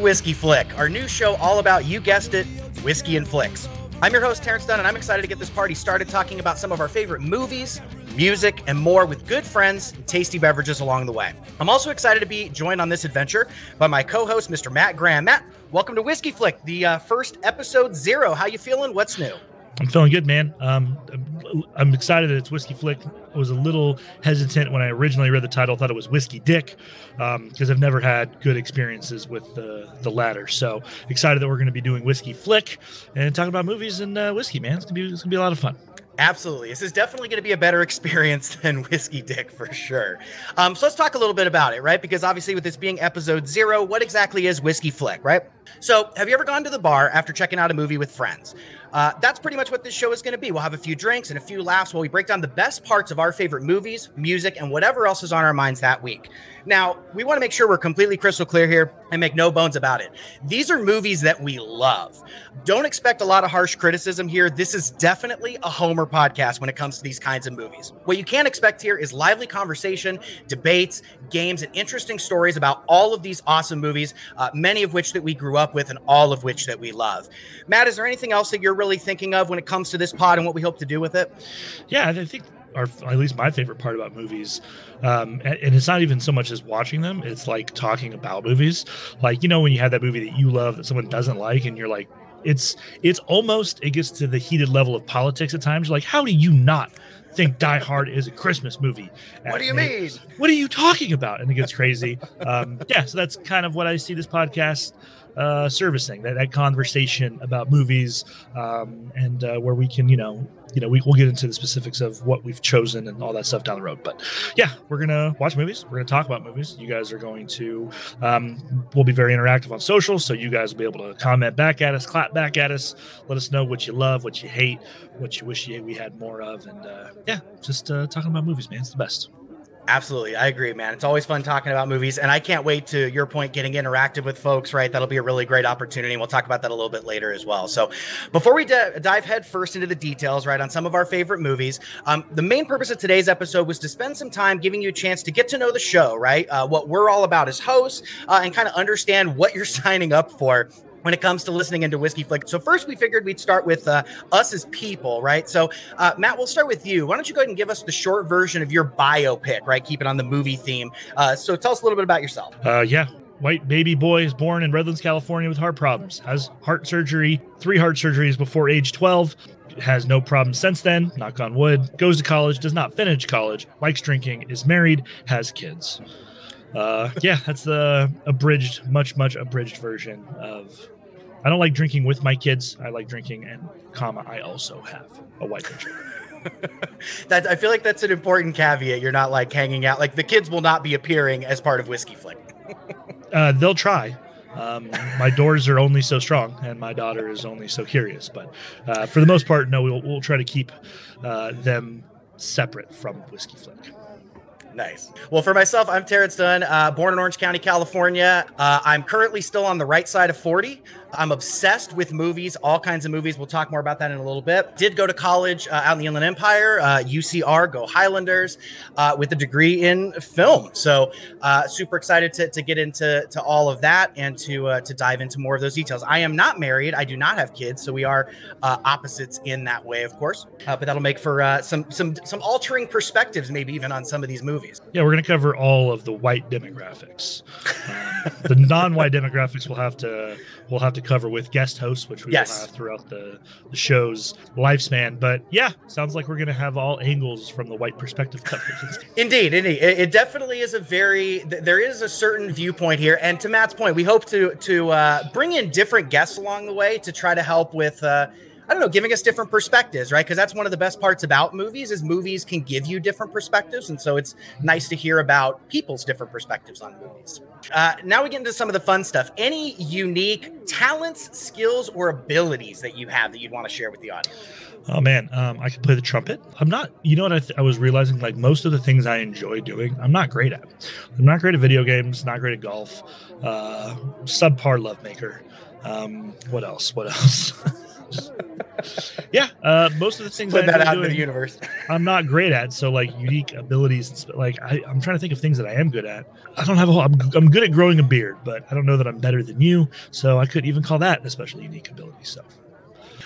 To Whiskey Flick, our new show all about, you guessed it, whiskey and flicks. I'm your host, Terence Dunn, and I'm excited to get this party started talking about some of our favorite movies, music, and more with good friends and tasty beverages along the way. I'm also excited to be joined on this adventure by my co-host, Mr. Mat Graham. Mat, welcome to Whiskey Flick, the uh, first episode zero. How you feeling? What's new? I'm feeling good, man. Um, I'm excited that it's Whiskey Flick. I was a little hesitant when I originally read the title. thought it was Whiskey Dick because I've never had good experiences with the the latter. So excited that we're going to be doing Whiskey Flick and talking about movies and uh, whiskey, man. It's gonna be it's gonna be a lot of fun. Absolutely. This is definitely going to be a better experience than Whiskey Dick for sure. Um, so let's talk a little bit about it, right? Because obviously, with this being episode zero, what exactly is Whiskey Flick, right? So, have you ever gone to the bar after checking out a movie with friends? Uh, that's pretty much what this show is going to be. We'll have a few drinks and a few laughs while we break down the best parts of our favorite movies, music, and whatever else is on our minds that week. Now, we want to make sure we're completely crystal clear here and make no bones about it. These are movies that we love. Don't expect a lot of harsh criticism here. This is definitely a Homer podcast when it comes to these kinds of movies. What you can expect here is lively conversation, debates, games, and interesting stories about all of these awesome movies, uh, many of which that we grew up with and all of which that we love. Mat, is there anything else that you're really thinking of when it comes to this pod and what we hope to do with it? Yeah, I think our at least my favorite part about movies, um, and, and it's not even so much as watching them; it's like talking about movies. Like you know when you have that movie that you love that someone doesn't like, and you're like, it's it's almost it gets to the heated level of politics at times. You're like, how do you not? Think Die Hard is a Christmas movie. What do you mean? What are you talking about? And it gets crazy. um, yeah, so that's kind of what I see this podcast uh, servicing that, that conversation about movies um, and uh, where we can, you know, you know, we, we'll get into the specifics of what we've chosen and all that stuff down the road. But yeah, we're gonna watch movies. We're gonna talk about movies. You guys are going to, um, we'll be very interactive on social, so you guys will be able to comment back at us, clap back at us, let us know what you love, what you hate, what you wish you, we had more of, and uh, yeah, just uh, talking about movies, man. It's the best. Absolutely. I agree, man. It's always fun talking about movies. And I can't wait to your point, getting interactive with folks, right? That'll be a really great opportunity. We'll talk about that a little bit later as well. So before we d- dive head first into the details, right, on some of our favorite movies, um, the main purpose of today's episode was to spend some time giving you a chance to get to know the show, right? Uh, what we're all about as hosts uh, and kind of understand what you're signing up for when it comes to listening into Whiskey Flick. So first, we figured we'd start with uh, us as people, right? So uh, Mat, we'll start with you. Why don't you go ahead and give us the short version of your biopic, right? Keep it on the movie theme. Uh, so tell us a little bit about yourself. Uh, yeah. White baby boy is born in Redlands, California with heart problems. Has heart surgery, three heart surgeries before age 12. Has no problems since then, knock on wood. Goes to college, does not finish college, likes drinking, is married, has kids. Uh, yeah, that's the abridged, much, much abridged version of. I don't like drinking with my kids. I like drinking, and comma, I also have a wife and children. That I feel like that's an important caveat. You're not like hanging out. Like the kids will not be appearing as part of Whiskey Flick. Uh, they'll try. Um, my doors are only so strong, and my daughter is only so curious. But uh, for the most part, no, we'll, we'll try to keep uh, them separate from Whiskey Flick. Nice. Well, for myself, I'm Terence Dunn, uh, born in Orange County, California. Uh, I'm currently still on the right side of 40. I'm obsessed with movies, all kinds of movies. We'll talk more about that in a little bit. Did go to college uh, out in the Inland Empire, uh, UCR, go Highlanders, uh, with a degree in film. So, uh, super excited to, to get into to all of that and to uh, to dive into more of those details. I am not married. I do not have kids, so we are uh, opposites in that way, of course. But that'll make for some some some altering perspectives, maybe even on some of these movies. Yeah, we're to cover all of the white demographics. Um, the non-white demographics we'll have to we'll have to cover with guest hosts, which we Yes. will have throughout the, the show's lifespan. But yeah, sounds like we're going to have all angles from the white perspective covered. Indeed, indeed, it, it definitely is a very. th- There is a certain viewpoint here, and to Mat's point, we hope to to uh, bring in different guests along the way to try to help with. Uh, I don't know, giving us different perspectives, right? Because that's one of the best parts about movies is movies can give you different perspectives, and so it's nice to hear about people's different perspectives on movies. Uh, now we get into some of the fun stuff. Any unique talents, skills, or abilities that you have that you'd want to share with the audience? Oh man, um, I can play the trumpet. I'm not, you know what I, th- I was realizing? Like most of the things I enjoy doing, I'm not great at. I'm not great at video games, not great at golf, uh, subpar lovemaker. Um, what else? What else? yeah, uh, most of the things Put I that out into the doing, universe. I'm not great at. So like unique abilities, like I, I'm trying to think of things that I am good at. I don't have a whole. I'm, I'm good at growing a beard, but I don't know that I'm better than you. So I couldn't even call that an especially unique ability. So.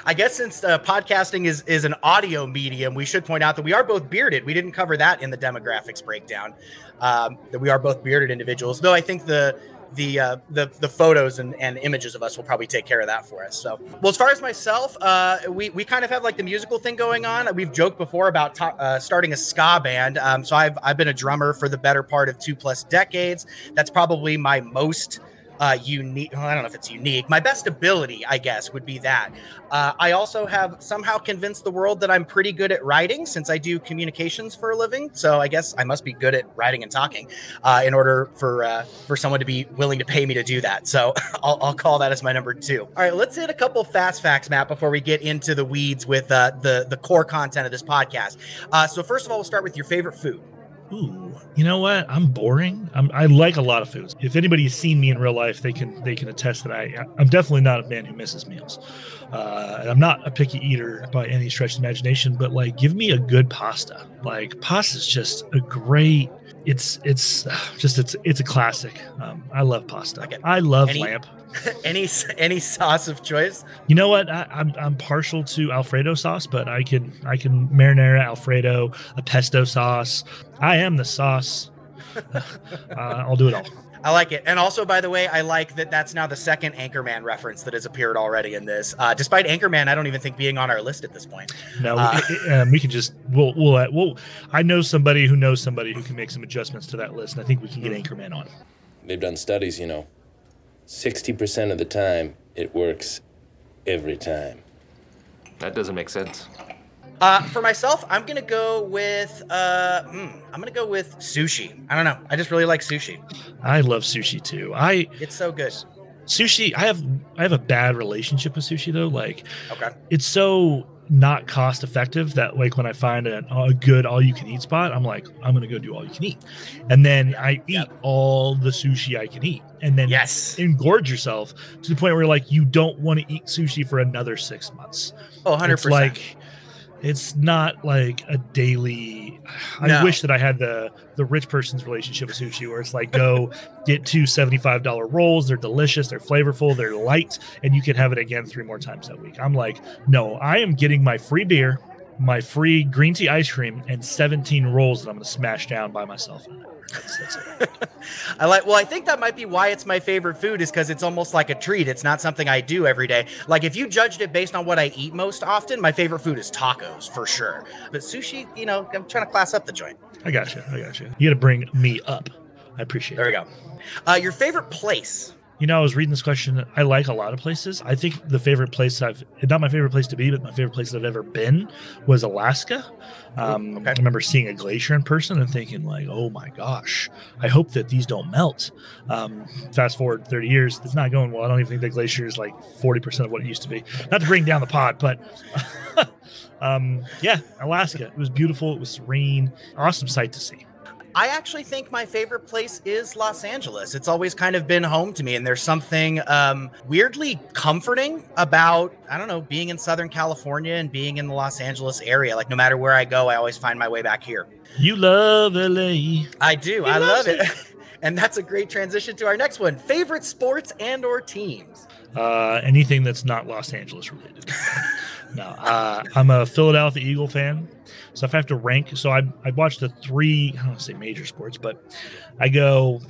I guess since uh, podcasting is is an audio medium, we should point out that we are both bearded. We didn't cover that in the demographics breakdown. Um, that we are both bearded individuals, though I think the the uh, the the photos and, and images of us will probably take care of that for us. So, well, as far as myself, uh, we we kind of have like the musical thing going on. We've joked before about to- uh, starting a ska band. Um, so I've I've been a drummer for the better part of two plus decades. That's probably my most uh, unique. Well, I don't know if it's unique. My best ability, I guess, would be that. Uh, I also have somehow convinced the world that I'm pretty good at writing since I do communications for a living. So I guess I must be good at writing and talking uh, in order for uh, for someone to be willing to pay me to do that. So I'll, I'll call that as my number two. All right, let's hit a couple fast facts, Mat, before we get into the weeds with uh, the the core content of this podcast. Uh, so first of all, we'll start with your favorite food. Ooh, you know what? I'm boring. I'm, I like a lot of foods. If anybody's seen me in real life, they can they can attest that I I'm definitely not a man who misses meals. Uh, and I'm not a picky eater by any stretch of imagination. But like, give me a good pasta. Like, pasta is just a great. It's it's just it's it's a classic. Um, I love pasta. Okay. I love Any- lamb. any any sauce of choice? You know what? I, I'm I'm partial to Alfredo sauce, but I can I can marinara Alfredo, a pesto sauce. I am the sauce. uh, I'll do it all. I like it. And also, by the way, I like that that's now the second Anchorman reference that has appeared already in this. Uh, despite Anchorman, I don't even think being on our list at this point. No, Uh, we, um, we can just we'll we'll uh, we'll. I know somebody who knows somebody who can make some adjustments to that list, and I think we can get Anchorman on. They've done studies, you know. 60% of the time, it works every time. That doesn't make sense. Uh, for myself, I'm gonna go with uh, hmm, I'm gonna go with sushi. I don't know. I just really like sushi. I love sushi too. I It's so good. sushi. I have I have a bad relationship with sushi though. Like Okay. it's so not cost effective that like when I find a, a good all you can eat spot, I'm like I'm gonna go do all you can eat, and then I eat Yep. all the sushi I can eat, and then Yes. engorge yourself to the point where like you don't want to eat sushi for another six months. Oh, 100 It's percent. like it's not like a daily. I No. wish that I had the the rich person's relationship with sushi, where it's like go get two seventy five dollar rolls. They're delicious, they're flavorful, they're light, and you can have it again three more times that week. I'm like, no, I am getting my free beer, my free green tea ice cream, and seventeen rolls that I'm going to smash down by myself. That's, that's. I like. Well, I think that might be why it's my favorite food is because it's almost like a treat. It's not something I do every day. Like if you judged it based on what I eat most often, my favorite food is tacos for sure. But sushi, you know, I'm trying to class up the joint. I got you. I got you. You got to bring me up. I appreciate it. There it. we go. Uh, your favorite place? You know, I was reading this question. I like a lot of places. I think the favorite place I've, not my favorite place to be, but my favorite place that I've ever been was Alaska. Um, okay. I remember seeing a glacier in person and thinking, like, oh my gosh, I hope that these don't melt. Um, fast forward 30 years, it's not going well. I don't even think the glacier is like 40% of what it used to be. Not to bring down the pod, but um, yeah, Alaska. It was beautiful. It was serene. Awesome sight to see. I actually think my favorite place is Los Angeles. It's always kind of been home to me, and there's something um, weirdly comforting about I don't know being in Southern California and being in the Los Angeles area. Like no matter where I go, I always find my way back here. You love LA. I do. He I love loves it. and that's a great transition to our next one: favorite sports and or teams. uh, anything that's not Los Angeles related. No, uh, I'm a Philadelphia Eagle fan. So if I have to rank, so I I watch the three I don't want to say major sports, but I go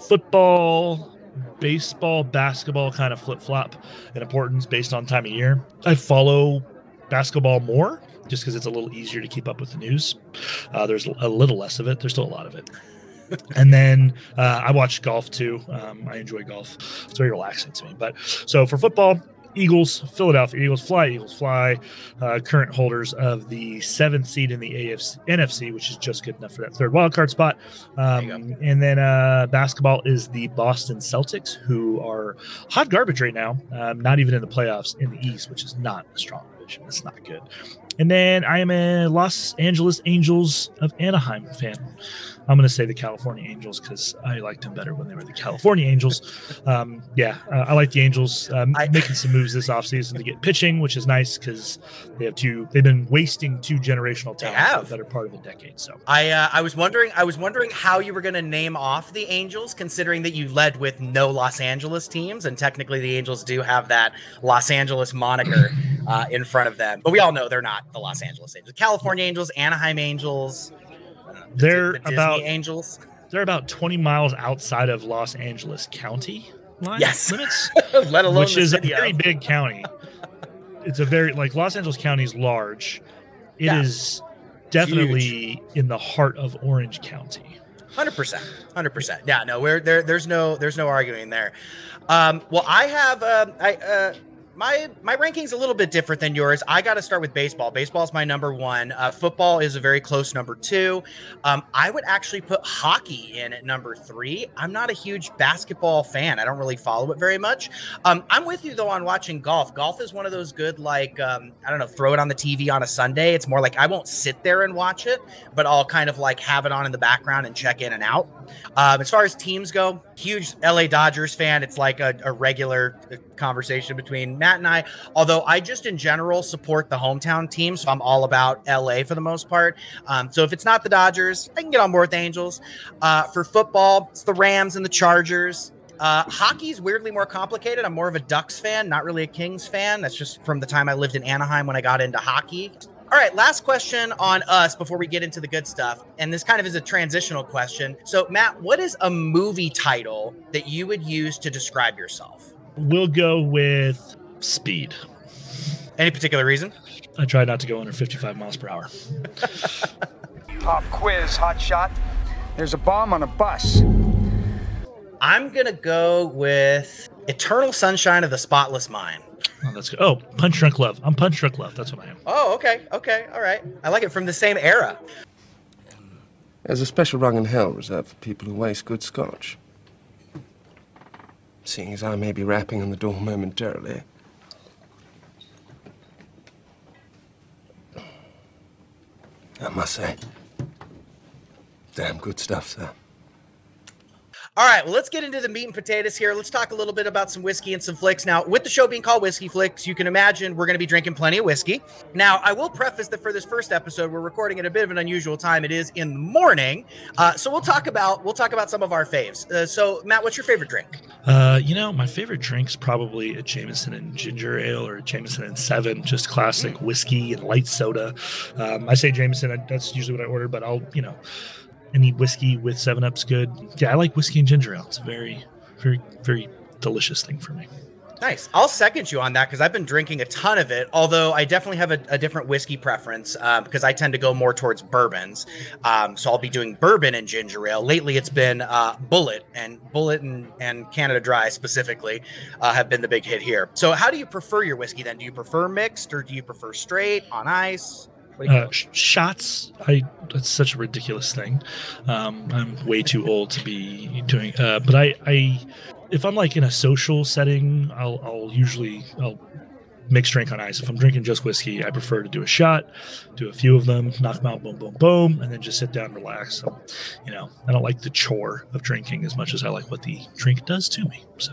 football, baseball, basketball, kind of flip flop in importance based on time of year. I follow basketball more just because it's a little easier to keep up with the news. Uh, there's a little less of it. There's still a lot of it. and then uh, I watch golf too. Um, I enjoy golf. It's very relaxing to me. But so for football, Eagles, Philadelphia Eagles, fly, Eagles, fly. Uh, current holders of the seventh seed in the AFC, NFC, which is just good enough for that third wild card spot. Um, and then uh, basketball is the Boston Celtics, who are hot garbage right now. Um, not even in the playoffs in the East, which is not a strong division. It's not good. And then I am a Los Angeles Angels of Anaheim fan. I'm going to say the California Angels because I liked them better when they were the California Angels. Um, yeah, uh, I like the Angels um, I- making some moves this offseason to get pitching, which is nice because they have two. They've been wasting two generational talents for the better part of a decade. So I uh, I was wondering I was wondering how you were going to name off the Angels, considering that you led with no Los Angeles teams, and technically the Angels do have that Los Angeles moniker uh, in front of them. But we all know they're not the Los Angeles Angels. California Angels, Anaheim Angels, uh, They're the about- Angels. they're about 20 miles outside of Los Angeles County line Yes. limits. Let alone which is a very of. big county. It's a very like Los Angeles County is large. It is Yeah. definitely in the heart of Orange County. Hundred percent, hundred percent. Yeah, no, we're there. There's no, there's no arguing there. Um, well, I have, um, I, uh, my my ranking's a little bit different than yours. I got to start with baseball. Baseball is my number one. Uh, football is a very close number two. Um, I would actually put hockey in at number three. I'm not a huge basketball fan. I don't really follow it very much. Um, I'm with you though on watching golf. Golf is one of those good, like, um, I don't know, throw it on the TV on a Sunday. It's more like I won't sit there and watch it, but I'll kind of like have it on in the background and check in and out. Um, as far as teams go, huge LA Dodgers fan. It's like a, a regular uh, conversation between Mat and I. Although I just in general support the hometown team, so I'm all about LA for the most part. Um, so if it's not the Dodgers, I can get on board with Angels. Uh, for football, it's the Rams and the Chargers. Uh, hockey's weirdly more complicated. I'm more of a Ducks fan, not really a Kings fan. That's just from the time I lived in Anaheim when I got into hockey. All right, last question on us before we get into the good stuff. And this kind of is a transitional question. So, Mat, what is a movie title that you would use to describe yourself? We'll go with speed. Any particular reason? I try not to go under 55 miles per hour. Pop quiz, hot shot. There's a bomb on a bus. I'm going to go with Eternal Sunshine of the Spotless Mind. Oh, that's good. Oh, Punch Drunk Love. I'm Punch Drunk Love. That's what I am. Oh, okay. Okay. All right. I like it from the same era. There's a special rung in hell reserved for people who waste good scotch. Seeing as I may be rapping on the door momentarily. I must say, damn good stuff, sir. All right, well, let's get into the meat and potatoes here. Let's talk a little bit about some whiskey and some flicks. Now, with the show being called Whiskey Flicks, you can imagine we're going to be drinking plenty of whiskey. Now, I will preface that for this first episode, we're recording at a bit of an unusual time. It is in the morning, uh, so we'll talk about we'll talk about some of our faves. Uh, so, Mat, what's your favorite drink? Uh, you know, my favorite drink's probably a Jameson and ginger ale or a Jameson and seven, just classic whiskey and light soda. Um, I say Jameson, that's usually what I order, but I'll, you know, any whiskey with seven up's good. Yeah, I like whiskey and ginger ale. It's a very, very, very delicious thing for me. Nice. I'll second you on that because I've been drinking a ton of it. Although I definitely have a, a different whiskey preference um, because I tend to go more towards bourbons. Um, so I'll be doing bourbon and ginger ale. Lately, it's been uh, Bulleit and Bulleit and, and Canada Dry specifically uh, have been the big hit here. So how do you prefer your whiskey then? Do you prefer mixed or do you prefer straight on ice? Uh, sh- shots, I that's such a ridiculous thing. Um, I'm way too old to be doing. Uh, but I, I, if I'm like in a social setting, I'll, I'll usually I'll mix drink on ice. If I'm drinking just whiskey, I prefer to do a shot, do a few of them, knock them out, boom, boom, boom, and then just sit down and relax. So, you know, I don't like the chore of drinking as much as I like what the drink does to me. So,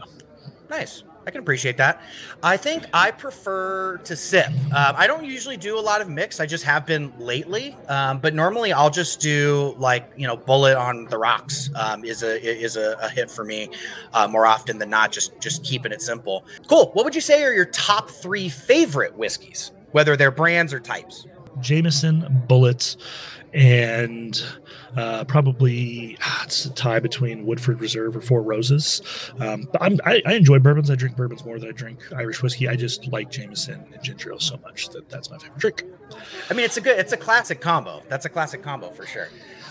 Nice. I can appreciate that. I think I prefer to sip. Um, I don't usually do a lot of mix. I just have been lately. Um, but normally I'll just do like you know, Bulleit on the rocks um, is a is a, a hit for me uh, more often than not. Just just keeping it simple. Cool. What would you say are your top three favorite whiskeys, whether they're brands or types? Jameson, Bulleits, and uh, probably ah, it's a tie between Woodford Reserve or Four Roses. Um, but I'm, I, I enjoy bourbons. I drink bourbons more than I drink Irish whiskey. I just like Jameson and ginger ale so much that that's my favorite drink. I mean, it's a good, it's a classic combo. That's a classic combo for sure.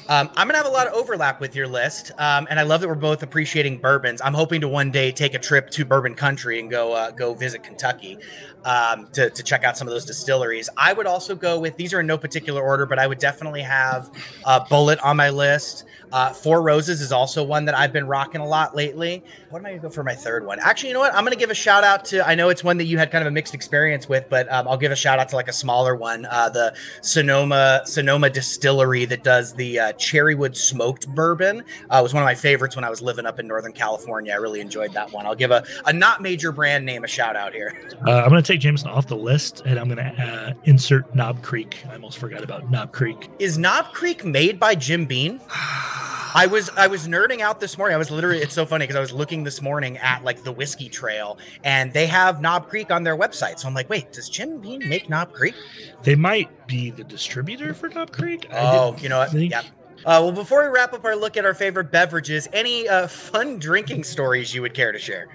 Um, I'm gonna have a lot of overlap with your list, um, and I love that we're both appreciating bourbons. I'm hoping to one day take a trip to Bourbon Country and go uh, go visit Kentucky um, to to check out some of those distilleries. I would also go with these are in no particular order, but I would definitely have uh, Bulleit on my list. Uh, Four Roses is also one that I've been rocking a lot lately. What am I gonna go for my third one? Actually, you know what? I'm gonna give a shout out to. I know it's one that you had kind of a mixed experience with, but um, I'll give a shout out to like a smaller one, uh, the Sonoma Sonoma Distillery that does the uh, Cherrywood smoked bourbon. Uh, was one of my favorites when I was living up in Northern California. I really enjoyed that one. I'll give a, a not major brand name a shout out here. Uh, I'm going to take Jameson off the list, and I'm going to uh, insert Knob Creek. I almost forgot about Knob Creek. Is Knob Creek made by Jim Beam? I was I was nerding out this morning. I was literally it's so funny because I was looking this morning at like the whiskey trail and they have Knob Creek on their website. So I'm like, wait, does Jim Beam make Knob Creek? They might be the distributor for Knob Creek. I Oh, you know what? think- Yeah. Uh, well, before we wrap up our look at our favorite beverages, any uh, fun drinking stories you would care to share?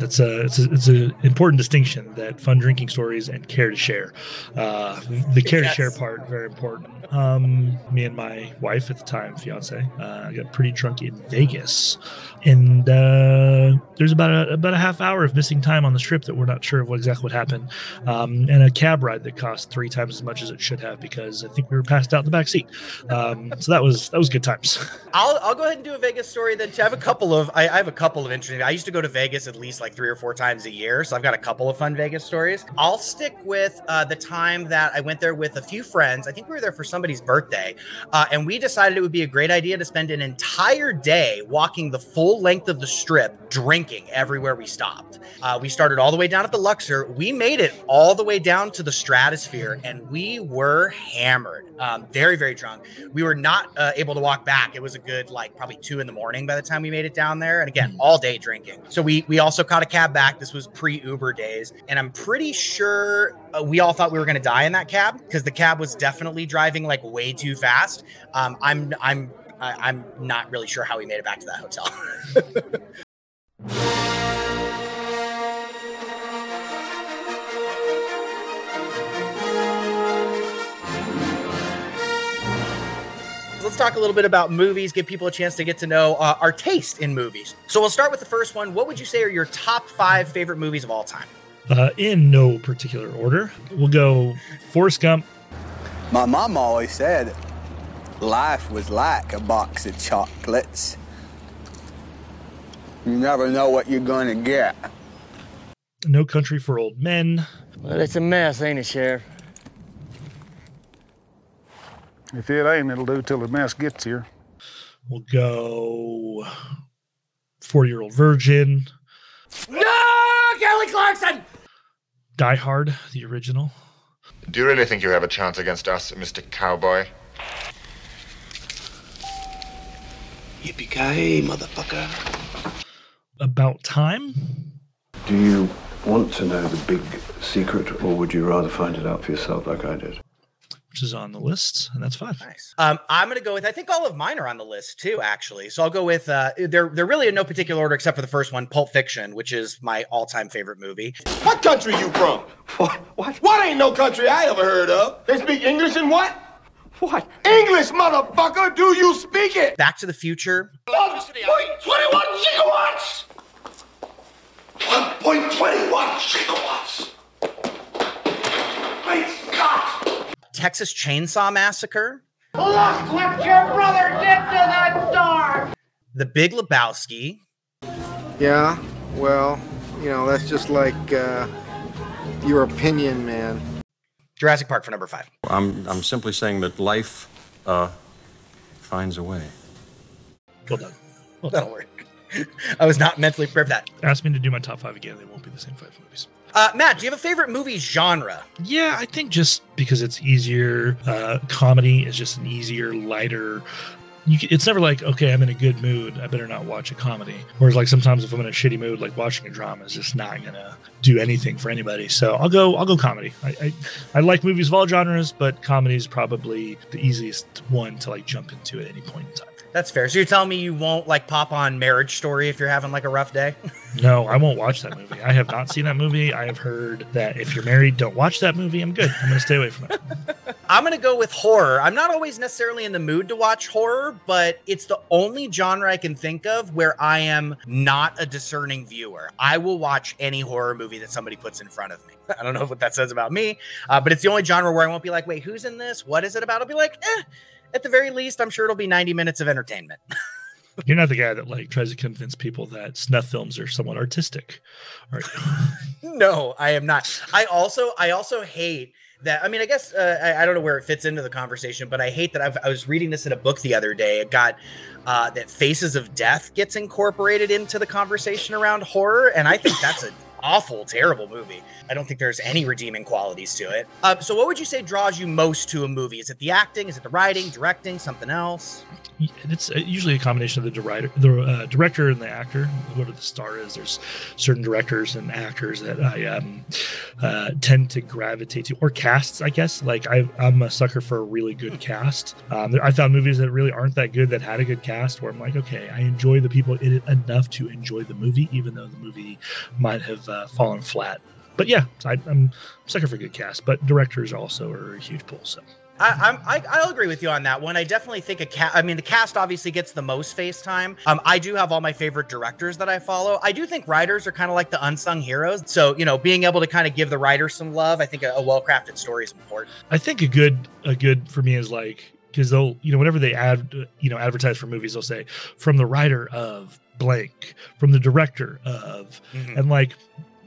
That's a it's a it's an important distinction that fun drinking stories and care to share. Uh, the care Yes. to share part very important. Um, me and my wife at the time, fiance, uh, got pretty drunk in Vegas, and uh, there's about a about a half hour of missing time on the strip that we're not sure of what exactly what happened, um, and a cab ride that cost three times as much as it should have because I think we were passed out in the back seat. Um, so that was that was good times. I'll, I'll go ahead and do a Vegas story then. Too. I have a couple of I, I have a couple of interesting. I used to go to Vegas at least like three or four times a year, so I've got a couple of fun Vegas stories. I'll stick with uh, the time that I went there with a few friends. I think we were there for somebody's birthday, uh, and we decided it would be a great idea to spend an entire day walking the full length of the strip, drinking everywhere we stopped. Uh, we started all the way down at the Luxor. We made it all the way down to the Stratosphere, and we were hammered, um, very very drunk. We were not uh, able to walk back. It was a good like probably two in the morning by the time we made it down there, and again all day drinking. So we we also caught a cab back. This was pre Uber days, and I'm pretty sure uh, we all thought we were going to die in that cab because the cab was definitely driving like way too fast. Um, I'm I'm I'm not really sure how we made it back to that hotel. Let's talk a little bit about movies, give people a chance to get to know uh, our taste in movies. So we'll start with the first one. What would you say are your top five favorite movies of all time? Uh, in no particular order, we'll go Forrest Gump, My mom always said life was like a box of chocolates. You never know what you're gonna get. No Country for Old Men, Well, it's a mess, ain't it, Sheriff? If it ain't, it'll do till the mess gets here. We'll go Forty Year Old Virgin, No, Kelly Clarkson! Die Hard, the original, Do you really think you have a chance against us, Mr. Cowboy? Yippee-ki-yay, motherfucker. About Time, Do you want to know the big secret, or would you rather find it out for yourself like I did? Which is on the list, and that's five. Nice. Um, I'm gonna go with. I think all of mine are on the list too, actually. So I'll go with. Uh, they're they're really in no particular order except for the first one, Pulp Fiction, which is my all-time favorite movie. What country you from? What? What? What ain't no country I ever heard of? They speak English and what? What? English, motherfucker! Do you speak it? Back to the Future. 1.21 gigawatts! 1.21 gigawatts! Great Scott! Texas Chainsaw Massacre. Look what your brother did to that dog! The Big Lebowski. Yeah, well, you know, that's just like uh, your opinion, man. Jurassic Park for number five. I'm I'm simply saying that life uh, finds a way. Well done. That'll work. I was not mentally prepared for that. Ask me to do my top five again. They won't be the same five movies. Uh, Mat, do you have a favorite movie genre? Yeah, I think just because it's easier. Uh, comedy is just an easier, lighter. You, it's never like, okay, I'm in a good mood. I better not watch a comedy. Whereas, like sometimes if I'm in a shitty mood, like watching a drama is just not gonna do anything for anybody. So I'll go, I'll go comedy. I, I, I like movies of all genres, but comedy is probably the easiest one to like jump into at any point in time. That's fair. So you're telling me you won't like pop on Marriage Story if you're having like a rough day? No, I won't watch that movie. I have not seen that movie. I have heard that if you're married, don't watch that movie. I'm good. I'm gonna stay away from it. I'm gonna go with horror. I'm not always necessarily in the mood to watch horror, but it's the only genre I can think of where I am not a discerning viewer. I will watch any horror movie that somebody puts in front of me. I don't know what that says about me, uh, but it's the only genre where I won't be like, wait, who's in this? What is it about? I'll be like, eh. At the very least, I'm sure it'll be 90 minutes of entertainment. You're not the guy that like tries to convince people that snuff films are somewhat artistic. Are you? no, I am not. I also I also hate that. I mean, I guess uh, I, I don't know where it fits into the conversation, but I hate that I've, I was reading this in a book the other day. It got uh, that Faces of Death gets incorporated into the conversation around horror, and I think that's an awful, terrible movie. I don't think there's any redeeming qualities to it. Uh, so, what would you say draws you most to a movie? Is it the acting? Is it the writing, directing, something else? it's uh, usually a combination of the director, the uh, director and the actor. Whoever the star is, there's certain directors and actors that I um, uh, tend to gravitate to, or casts, I guess. Like I, I'm a sucker for a really good cast. Um, I found movies that really aren't that good that had a good cast, where I'm like, okay, I enjoy the people in it enough to enjoy the movie, even though the movie might have uh, fallen flat. But yeah, I, I'm a sucker for a good cast. But directors also are a huge pull. So. I, I'm I, I'll agree with you on that one. I definitely think a cat. I mean, the cast obviously gets the most face time. Um, I do have all my favorite directors that I follow. I do think writers are kind of like the unsung heroes. So you know, being able to kind of give the writers some love, I think a, a well crafted story is important. I think a good a good for me is like because they'll you know whenever they ad you know advertise for movies they'll say from the writer of blank from the director of Mhm. and like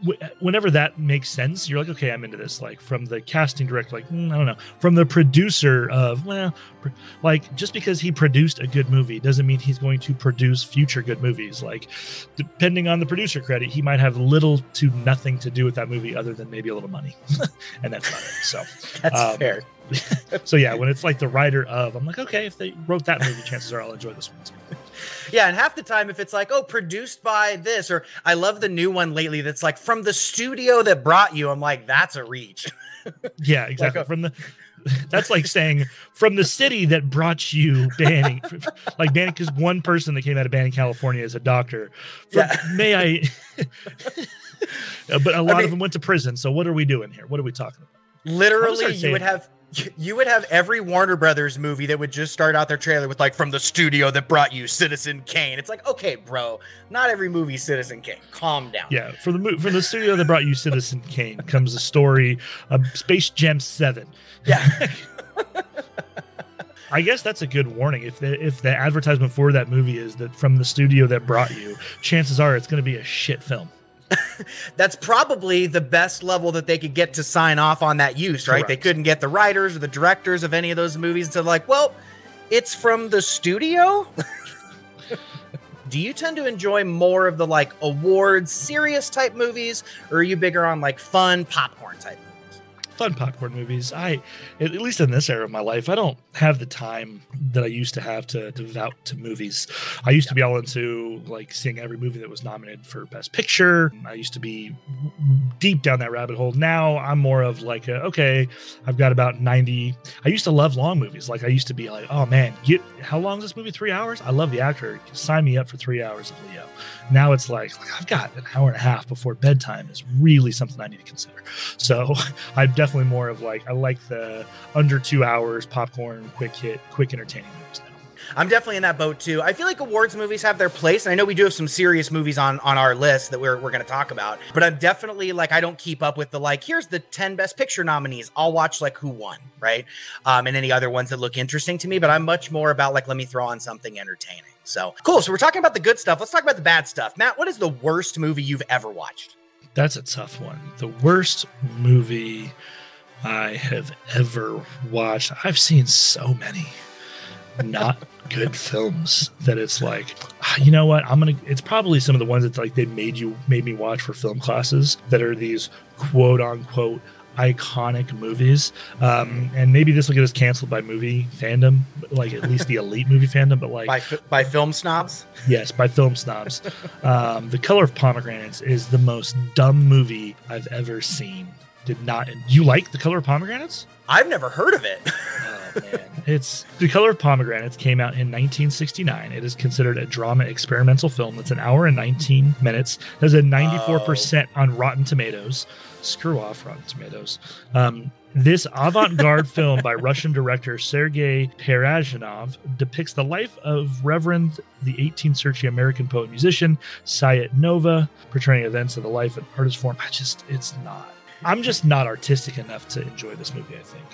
wh- whenever that makes sense you're like okay i'm into this like from the casting director like mm, i don't know from the producer of well pr- like just because he produced a good movie doesn't mean he's going to produce future good movies like depending on the producer credit he might have little to nothing to do with that movie other than maybe a little money and that's about it so That's um, fair. so yeah, when it's like the writer of, I'm like, okay, if they wrote that movie, chances are I'll enjoy this one. Yeah, and half the time, if it's like, oh, produced by this, or I love the new one lately that's like from the studio that brought you, I'm like, that's a reach. Yeah, exactly. a- from the that's like saying from the city that brought you Banning, like Banning, because one person that came out of Banning, California, is a doctor. From, Yeah. May I? But a lot mean- of them went to prison. So what are we doing here? What are we talking about? Literally, you would have you would have every Warner Brothers movie that would just start out their trailer with like from the studio that brought you Citizen Kane. It's like, okay, bro, not every movie Citizen Kane. Calm down. Yeah, from the from the studio that brought you Citizen Kane comes a story of Space Jam Seven. Yeah. I guess that's a good warning. If the if the advertisement for that movie is that from the studio that brought you, chances are it's going to be a shit film. That's probably the best level that they could get to sign off on that use, right? They couldn't get the writers or the directors of any of those movies to like, well, it's from the studio. Do you tend to enjoy more of the like awards, serious type movies, or are you bigger on like fun popcorn type movies? Fun popcorn movies. I, at least in this era of my life, I don't have the time that I used to have to devote to movies. I used to be all into like seeing every movie that was nominated for Best Picture. I used to be deep down that rabbit hole. Now I'm more of like, a, okay, I've got about 90. I used to love long movies. Like I used to be like, oh man, get how long is this movie? Three hours? I love the actor. Sign me up for three hours of Leo. Now it's like, like I've got an hour and a half before bedtime is really something I need to consider. So I'm definitely more of like, I like the under two hours popcorn, quick hit, quick entertaining movies now. I'm definitely in that boat too. I feel like awards movies have their place, and I know we do have some serious movies on on our list that we're we're going to talk about. But I'm definitely like I don't keep up with the like here's the 10 best picture nominees. I'll watch like who won, right? Um, and any other ones that look interesting to me. But I'm much more about like let me throw on something entertaining. So cool. So we're talking about the good stuff. Let's talk about the bad stuff. Mat, what is the worst movie you've ever watched? That's a tough one. The worst movie I have ever watched. I've seen so many. not good films that it's like "Ah, you know what i'm gonna it's probably some of the ones that like they made you made me watch for film classes that are these quote unquote iconic movies um and maybe this will get us canceled by movie fandom like at least the elite movie fandom but like by by film snobs. Yes, by film snobs. um, the Color of Pomegranates is the most dumb movie I've ever seen. Did not you like The Color of Pomegranates? I've never heard of it. Oh man, it's The Color of Pomegranates came out in 1969. It is considered a drama experimental film that's an hour and 19 minutes. Has a 94% on Rotten Tomatoes. Screw off Rotten Tomatoes. Um, this avant-garde film by Russian director Sergei Parajanov depicts the life of Reverend the 18th century American poet musician, Sayat Nova, portraying events of the life and artist form. I just, it's not. I'm just not artistic enough to enjoy this movie. I think.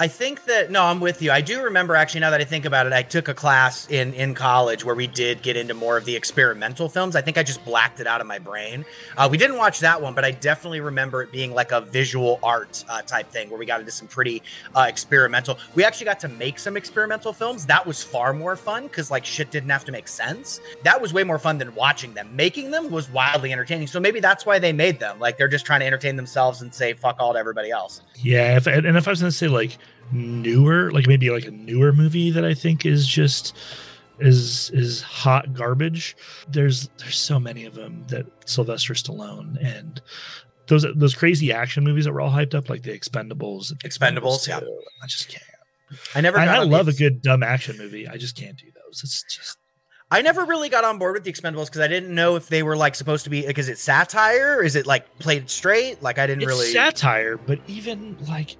I think that no, I'm with you. I do remember actually now that I think about it, I took a class in in college where we did get into more of the experimental films. I think I just blacked it out of my brain. Uh, we didn't watch that one, but I definitely remember it being like a visual art uh, type thing where we got into some pretty uh, experimental. We actually got to make some experimental films. That was far more fun because like shit didn't have to make sense. That was way more fun than watching them. Making them was wildly entertaining. So maybe that's why they made them. Like they're just trying to entertain themselves and say fuck all to everybody else. Yeah, if, and if I was gonna say like newer, like maybe like a newer movie that I think is just is is hot garbage. There's there's so many of them that Sylvester Stallone and those those crazy action movies that were all hyped up, like the Expendables. Expendables, yeah. I just can't. I never. I on love the- a good dumb action movie. I just can't do those. It's just I never really got on board with the Expendables because I didn't know if they were like supposed to be like is it satire? Is it like played straight? Like I didn't it's really satire, but even like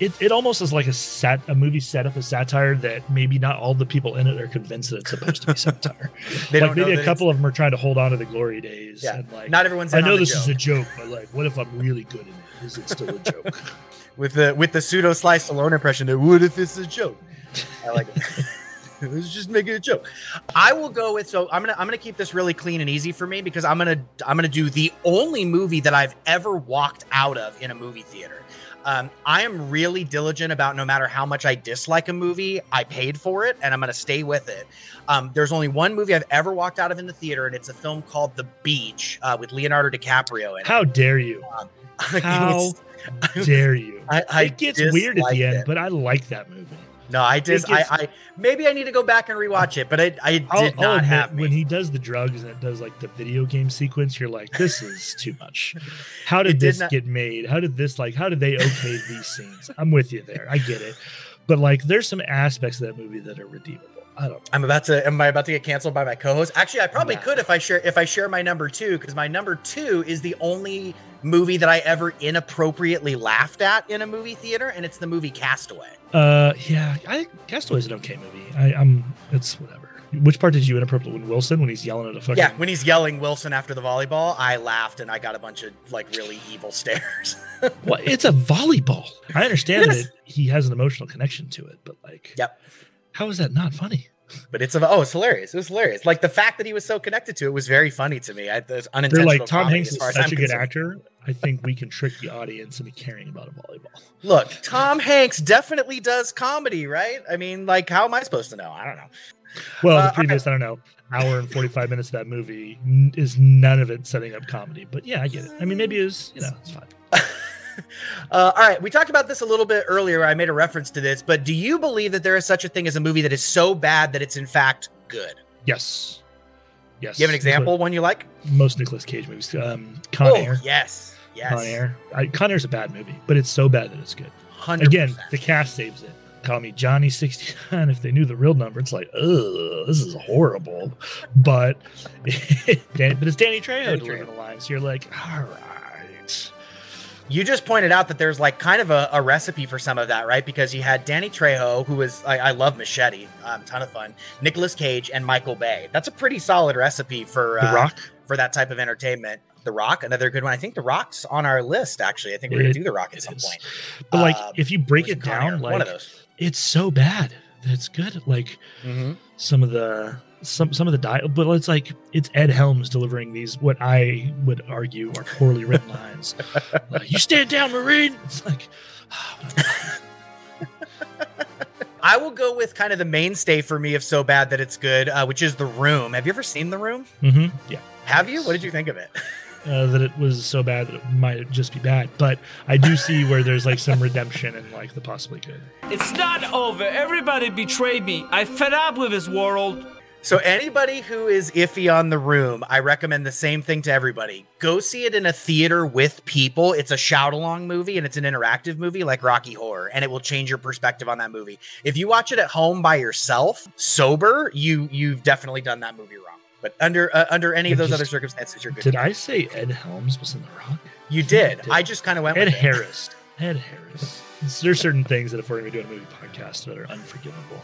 it, it almost is like a sat a movie set up as satire that maybe not all the people in it are convinced that it's supposed to be satire. They like don't maybe a couple of them are trying to hold on to the glory days. Yeah. and like Not everyone's I know this is a joke. joke, but like, what if I'm really good in it? Is it still a joke? with the with the pseudo Sly Stallone impression that what if it's a joke? I like it. Let's just making a joke. I will go with so I'm gonna I'm gonna keep this really clean and easy for me because I'm gonna I'm gonna do the only movie that I've ever walked out of in a movie theater. Um, I am really diligent about no matter how much I dislike a movie, I paid for it and I'm going to stay with it. Um, there's only one movie I've ever walked out of in the theater, and it's a film called The Beach uh, with Leonardo DiCaprio in it. How dare you? How dare you? I, I it gets weird at the end, it. but I like that movie. No, I just, I, I, maybe I need to go back and rewatch it, but I, I did I'll, not I'll have me. when he does the drugs and it does like the video game sequence, you're like, this is too much. How did, did this not- get made? How did this like? How did they okay these scenes? I'm with you there. I get it, but like, there's some aspects of that movie that are redeemable. I don't. I'm about to. Am I about to get canceled by my co-host? Actually, I probably could if I share if I share my number two because my number two is the only movie that I ever inappropriately laughed at in a movie theater, and it's the movie Castaway. Uh, yeah, I Castaway's an okay movie. I, I'm. It's whatever. Which part did you inappropriate when Wilson when he's yelling at a fucking? Yeah, when he's yelling Wilson after the volleyball, I laughed and I got a bunch of like really evil stares. Well, it's a volleyball. I understand Yes. that he has an emotional connection to it, but like, yep. How is that not funny? But it's a, oh, it's hilarious. It was hilarious. Like the fact that he was so connected to it was very funny to me. I, there's They're like Tom Hanks is such I'm a good concerned. actor. I think we can trick the audience into caring about a volleyball. Look, Tom Hanks definitely does comedy, right? I mean, like, how am I supposed to know? I don't know. Well, Uh, the previous, I don't know, hour and 45 minutes of that movie n- is none of it setting up comedy. But yeah, I get it. I mean, maybe it was, you know, it's fine. Uh, all right, we talked about this a little bit earlier. I made a reference to this, but do you believe that there is such a thing as a movie that is so bad that it's in fact good? Yes. Yes. You have an example, one you like? Most Nicolas Cage movies. Um, Con oh, Air. yes, yes. Con Air. I, Con Air's a bad movie, but it's so bad that it's good. 100%. Again, the cast saves it. Call me Johnny 69. If they knew the real number, it's like, ugh, this is horrible. But, but it's Danny Trejo delivering the lines. You're like, all right. You just pointed out that there's like kind of a, a recipe for some of that, right? Because you had Danny Trejo, who was I, I love Machete, um, ton of fun. Nicolas Cage and Michael Bay. That's a pretty solid recipe for The uh, Rock? for that type of entertainment. The Rock, another good one. I think The Rock's on our list. Actually, I think we're gonna do The Rock at some is. point. But like, Um, if you break it it down, One like of those. it's so bad that it's good. Like Mm-hmm. some of the some some of the dial, but it's like it's Ed Helms delivering these what I would argue are poorly written lines. Like, you stand down, Marine. It's like I will go with kind of the mainstay for me of so bad that it's good, uh, which is The Room. Have you ever seen The Room? Mm-hmm. Yeah. Have you? What did you think of it? Uh, that it was so bad that it might just be bad, but I do see where there's like some redemption and like the possibly good. It's not over. Everybody betrayed me. I fed up with this world. So anybody who is iffy on the room, I recommend the same thing to everybody. Go see it in a theater with people. It's a shout along movie and it's an interactive movie like Rocky Horror and it will change your perspective on that movie. If you watch it at home by yourself, sober, you you've definitely done that movie wrong. But under uh, under any of those other circumstances, you're good. Did I say Ed Helms was in The Rock? You did. I just kind of went Ed. Harris. Ed Harris. There's certain things that if we're going to be doing a movie podcast that are unforgivable,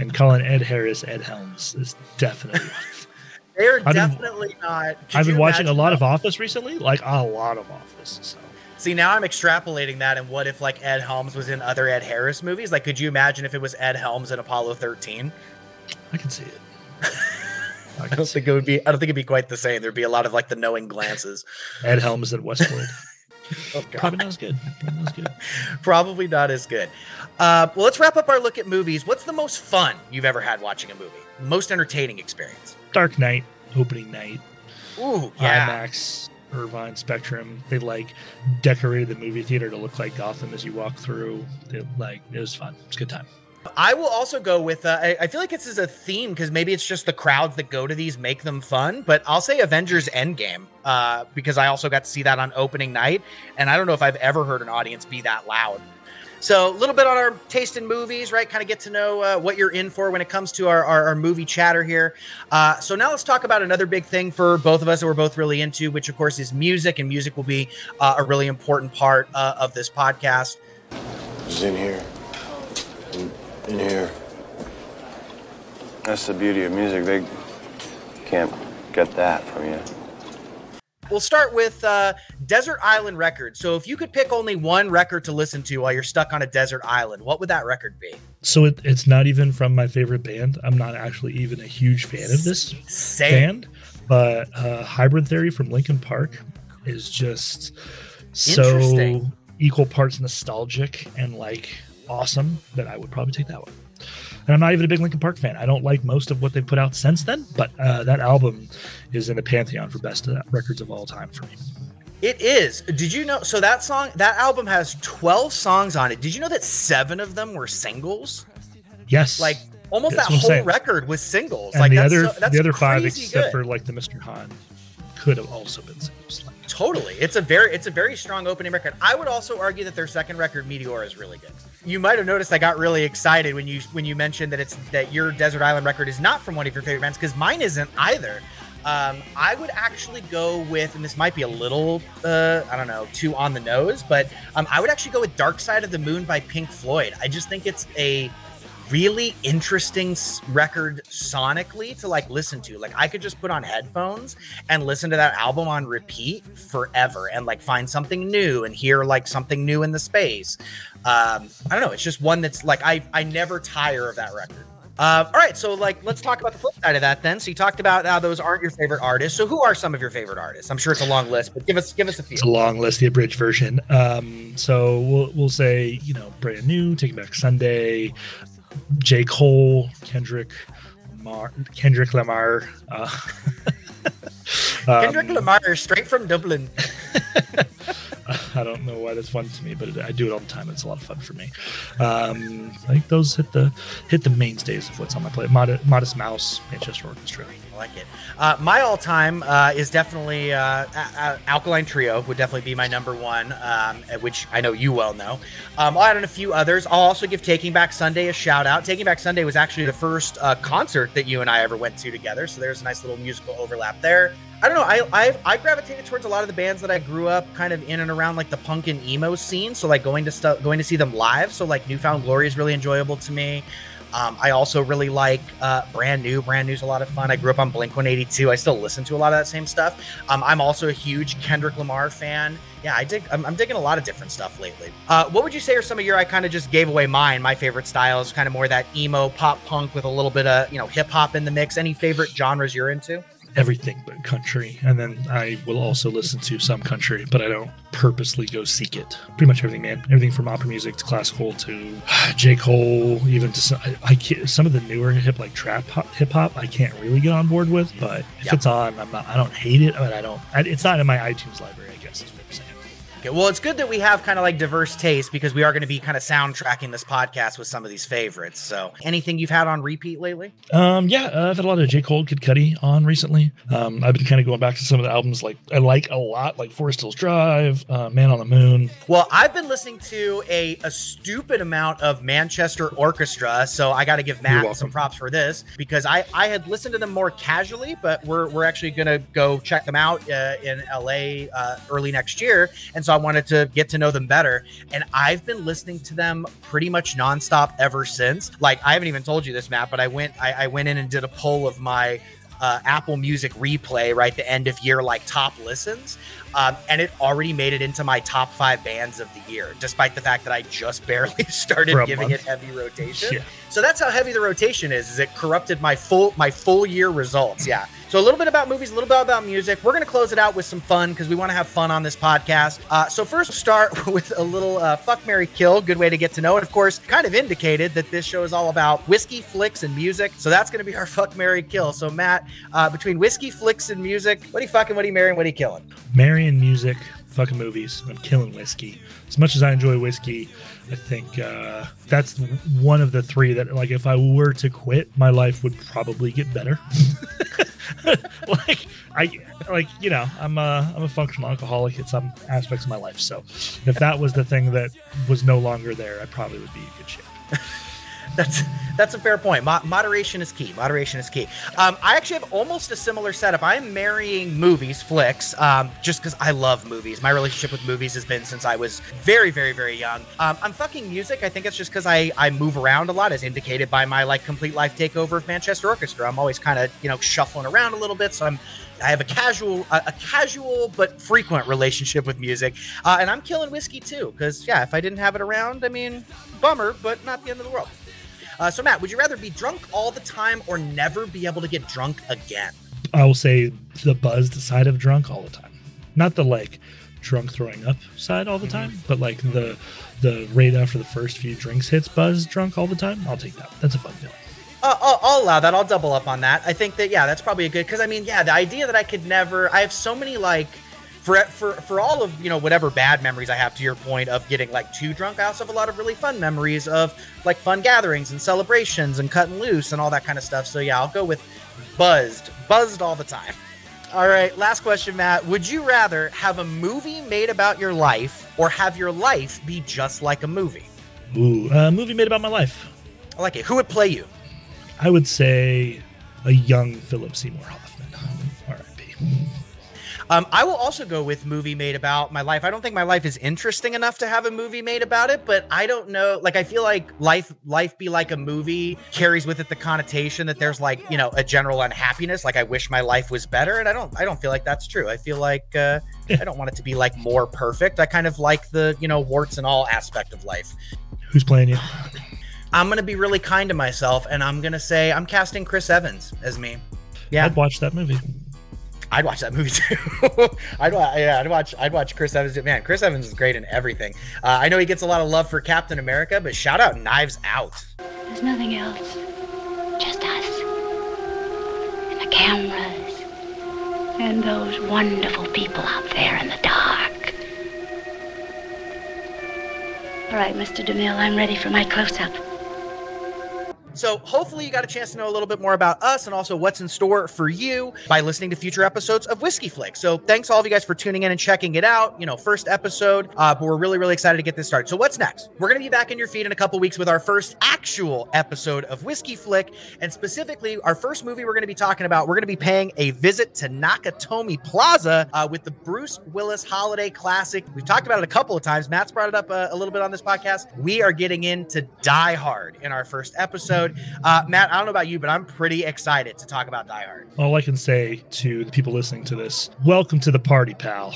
and calling Ed Harris Ed Helms is definitely. They're I've been- definitely not. I've been watching a lot that? of Office recently, like a lot of Office. So See, now I'm extrapolating that, and what if like Ed Helms was in other Ed Harris movies? Like, could you imagine if it was Ed Helms in Apollo 13? I can see it. I don't think it would be. I don't think it'd be quite the same. There'd be a lot of like the knowing glances. Ed Helms at Westworld. Oh, Probably not as good. Probably not as good. Probably not as good. Uh, well, let's wrap up our look at movies. What's the most fun you've ever had watching a movie? Most entertaining experience? Dark Knight opening night. Ooh, yeah. IMAX, Irvine Spectrum. They like decorated the movie theater to look like Gotham as you walk through. They, like it was fun. It's a good time. I will also go with. Uh, I, I feel like this is a theme because maybe it's just the crowds that go to these make them fun. But I'll say Avengers Endgame uh, because I also got to see that on opening night, and I don't know if I've ever heard an audience be that loud. So a little bit on our taste in movies, right? Kind of get to know uh, what you're in for when it comes to our, our, our movie chatter here. Uh, so now let's talk about another big thing for both of us that we're both really into, which of course is music, and music will be uh, a really important part uh, of this podcast. It's in here. In, in here. That's the beauty of music. They can't get that from you. We'll start with uh, Desert Island Records. So, if you could pick only one record to listen to while you're stuck on a desert island, what would that record be? So it, it's not even from my favorite band. I'm not actually even a huge fan of this Same. band, but uh, Hybrid Theory from Linkin Park is just so equal parts nostalgic and like awesome that I would probably take that one. And I'm not even a big Linkin Park fan. I don't like most of what they've put out since then, but uh, that album is in the pantheon for best uh, records of all time for me. It is. Did you know? So, that song, that album has 12 songs on it. Did you know that seven of them were singles? Yes, Like, almost That's that whole saying. record was singles. and like, the that's other so- that's the other five, except good. for like the Mr. Hahn, could have also been singles. Totally. It's a very it's a very strong opening record. I would also argue that their second record, Meteora, is really good. You might have noticed I got really excited when you when you mentioned that it's that your Desert Island record is not from one of your favorite bands, because mine isn't either. Um, I would actually go with, and this might be a little, uh, I don't know, too on the nose, but um, I would actually go with Dark Side of the Moon by Pink Floyd. I just think it's a really interesting record sonically to like listen to. Like I could just put on headphones and listen to that album on repeat forever and like find something new and hear like something new in the space. Um, I don't know. It's just one that's like I I never tire of that record. Uh, all right, so like let's talk about the flip side of that then. So you talked about how those aren't your favorite artists. So who are some of your favorite artists? I'm sure it's a long list, but give us give us a few. It's a long list, the abridged version. Um, so we'll we'll say you know brand new, Taking Back Sunday, J Cole, Kendrick, Lamar, Kendrick Lamar. Uh, Kendrick um, Lamar, straight from Dublin. I don't know why that's fun to me, but I do it all the time. It's a lot of fun for me. Um, think those hit the hit the mainstays of what's on my plate. Mod- Modest Mouse, Manchester Orchestra. I like it. Uh, my all-time uh, is definitely uh, A- A- Alkaline Trio would definitely be my number one, um, which I know you well know. Um, I'll add in a few others. I'll also give Taking Back Sunday a shout out. Taking Back Sunday was actually the first uh, concert that you and I ever went to together, so there's a nice little musical overlap there. I don't know. I, I I gravitated towards a lot of the bands that I grew up kind of in and around like the punk and emo scene. So like going to stuff, going to see them live. So like New Found Glory is really enjoyable to me. Um, I also really like uh, Brand New. Brand New's a lot of fun. I grew up on Blink 182. I still listen to a lot of that same stuff. Um, I'm also a huge Kendrick Lamar fan. Yeah, I dig. I'm, I'm digging a lot of different stuff lately. Uh, what would you say are some of your? I kind of just gave away mine. My favorite style is kind of more that emo pop punk with a little bit of you know hip hop in the mix. Any favorite genres you're into? Everything but country. And then I will also listen to some country, but I don't purposely go seek it. Pretty much everything, man. Everything from opera music to classical to J. Cole, even to some, I, I can't, some of the newer hip like trap hip hop. I can't really get on board with, but if Yep. it's on, I'm not. I don't hate it, but I don't. I, it's not in my iTunes library. I guess is what I'm saying. Okay, well, it's good that we have kind of like diverse taste because we are going to be kind of soundtracking this podcast with some of these favorites. So, anything you've had on repeat lately? Um, yeah, uh, I've had a lot of J. Cole, Kid Cudi on recently. Um, I've been kind of going back to some of the albums like I like a lot, like Forest Hills Drive, uh, Man on the Moon. Well, I've been listening to a, a stupid amount of Manchester Orchestra, so I got to give Mat some props for this because I, I had listened to them more casually, but we're, we're actually going to go check them out uh, in LA uh, early next year. And so I wanted to get to know them better. And I've been listening to them pretty much nonstop ever since. Like, I haven't even told you this, Mat, but I went, I, I went in and did a poll of my uh, Apple Music replay, right? The end of year, like top listens. Um, and it already made it into my top five bands of the year, despite the fact that I just barely started giving month. it heavy rotation. Yeah. So that's how heavy the rotation is. Is it corrupted my full my full year results? Yeah. So a little bit about movies, a little bit about music. We're gonna close it out with some fun because we want to have fun on this podcast. Uh, so first, we'll start with a little uh, fuck Mary kill. Good way to get to know it. Of course, kind of indicated that this show is all about whiskey flicks and music. So that's gonna be our fuck Mary kill. So Mat, uh, between whiskey flicks and music, what are you fucking? What are you marrying? What are you killing? Marrying music, fucking movies. I'm killing whiskey. As much as I enjoy whiskey, I think uh, that's one of the three that, like, if I were to quit, my life would probably get better. like, I like, you know, I'm a I'm a functional alcoholic in some aspects of my life. So, if that was the thing that was no longer there, I probably would be in good shape. That's that's a fair point. Mo- moderation is key. Moderation is key. Um, I actually have almost a similar setup. I am marrying movies, flicks, um, just because I love movies. My relationship with movies has been since I was very, very, very young. Um, I'm fucking music. I think it's just because I I move around a lot, as indicated by my like complete life takeover of Manchester Orchestra. I'm always kind of you know shuffling around a little bit, so I'm I have a casual, a, a casual but frequent relationship with music, uh, and I'm killing whiskey too. Because yeah, if I didn't have it around, I mean, bummer, but not the end of the world. Uh, so Mat, would you rather be drunk all the time or never be able to get drunk again? I will say the buzzed side of drunk all the time, not the like drunk throwing up side all the time, but like the the right after the first few drinks hits buzz drunk all the time. I'll take that. That's a fun feeling. Uh, I'll, I'll allow that. I'll double up on that. I think that yeah, that's probably a good because I mean yeah, the idea that I could never. I have so many like. For, for, for all of you know whatever bad memories I have to your point of getting like too drunk, I also have a lot of really fun memories of like fun gatherings and celebrations and cutting loose and all that kind of stuff. So yeah, I'll go with buzzed, buzzed all the time. All right, last question, Mat. Would you rather have a movie made about your life or have your life be just like a movie? Ooh, a movie made about my life. I like it. Who would play you? I would say a young Philip Seymour Hoffman. R.I.P. Um, I will also go with movie made about my life. I don't think my life is interesting enough to have a movie made about it, but I don't know. Like, I feel like life, life be like a movie carries with it the connotation that there's like, you know, a general unhappiness. Like, I wish my life was better, and I don't, I don't feel like that's true. I feel like uh, I don't want it to be like more perfect. I kind of like the, you know, warts and all aspect of life. Who's playing you? I'm gonna be really kind to myself, and I'm gonna say I'm casting Chris Evans as me. Yeah, I'd watch that movie. I'd watch that movie too. I'd wa- yeah, I'd watch I'd watch Chris Evans. Man, Chris Evans is great in everything. Uh, I know he gets a lot of love for Captain America, but shout out Knives Out. There's nothing else. Just us. And the cameras. And those wonderful people out there in the dark. All right, Mr. DeMille, I'm ready for my close-up. So hopefully you got a chance to know a little bit more about us and also what's in store for you by listening to future episodes of Whiskey Flick. So thanks all of you guys for tuning in and checking it out. You know, first episode, uh, but we're really really excited to get this started. So what's next? We're gonna be back in your feed in a couple weeks with our first actual episode of Whiskey Flick, and specifically our first movie we're gonna be talking about. We're gonna be paying a visit to Nakatomi Plaza uh, with the Bruce Willis Holiday Classic. We've talked about it a couple of times. Mat's brought it up uh, a, a little bit on this podcast. We are getting into Die Hard in our first episode. Uh, Mat, I don't know about you, but I'm pretty excited to talk about Die Hard. All I can say to the people listening to this: Welcome to the party, pal.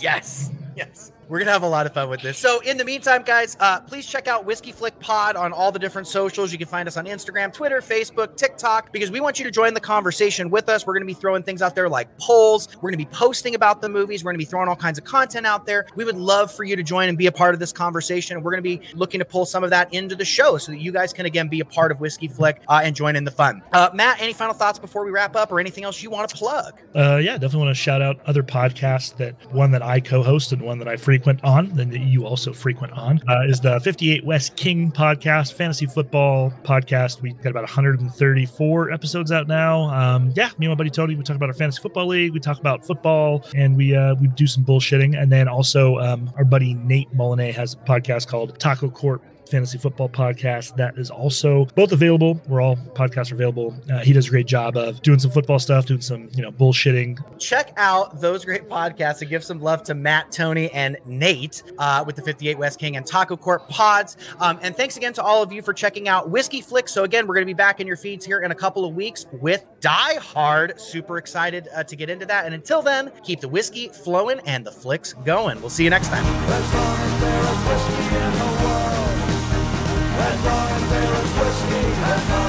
Yes, yes. We're gonna have a lot of fun with this. So, in the meantime, guys, uh, please check out Whiskey Flick Pod on all the different socials. You can find us on Instagram, Twitter, Facebook, TikTok, because we want you to join the conversation with us. We're gonna be throwing things out there like polls. We're gonna be posting about the movies. We're gonna be throwing all kinds of content out there. We would love for you to join and be a part of this conversation. We're gonna be looking to pull some of that into the show so that you guys can again be a part of Whiskey Flick uh, and join in the fun. Uh, Mat, any final thoughts before we wrap up, or anything else you want to plug? Uh, yeah, definitely want to shout out other podcasts that one that I co-host and one that I frequent on, and that you also frequent on, uh, is the 58 West King podcast, fantasy football podcast. We've got about 134 episodes out now. Um, yeah, me and my buddy Tony, we talk about our fantasy football league, we talk about football, and we uh, we do some bullshitting. And then also um, our buddy Nate Molinet has a podcast called TacoCorp fantasy football podcast that is also both available we're all podcasts are available uh, he does a great job of doing some football stuff doing some you know bullshitting check out those great podcasts and give some love to Mat, Tony, and Nate uh, with the 58 West King and TacoCorp pods. Um, and thanks again to all of you for checking out Whiskey Flick. So, again, we're going to be back in your feeds here in a couple of weeks with Die Hard. Super excited uh, to get into that. And until then, keep the whiskey flowing and the flicks going. We'll see you next time and wine, there is whiskey and.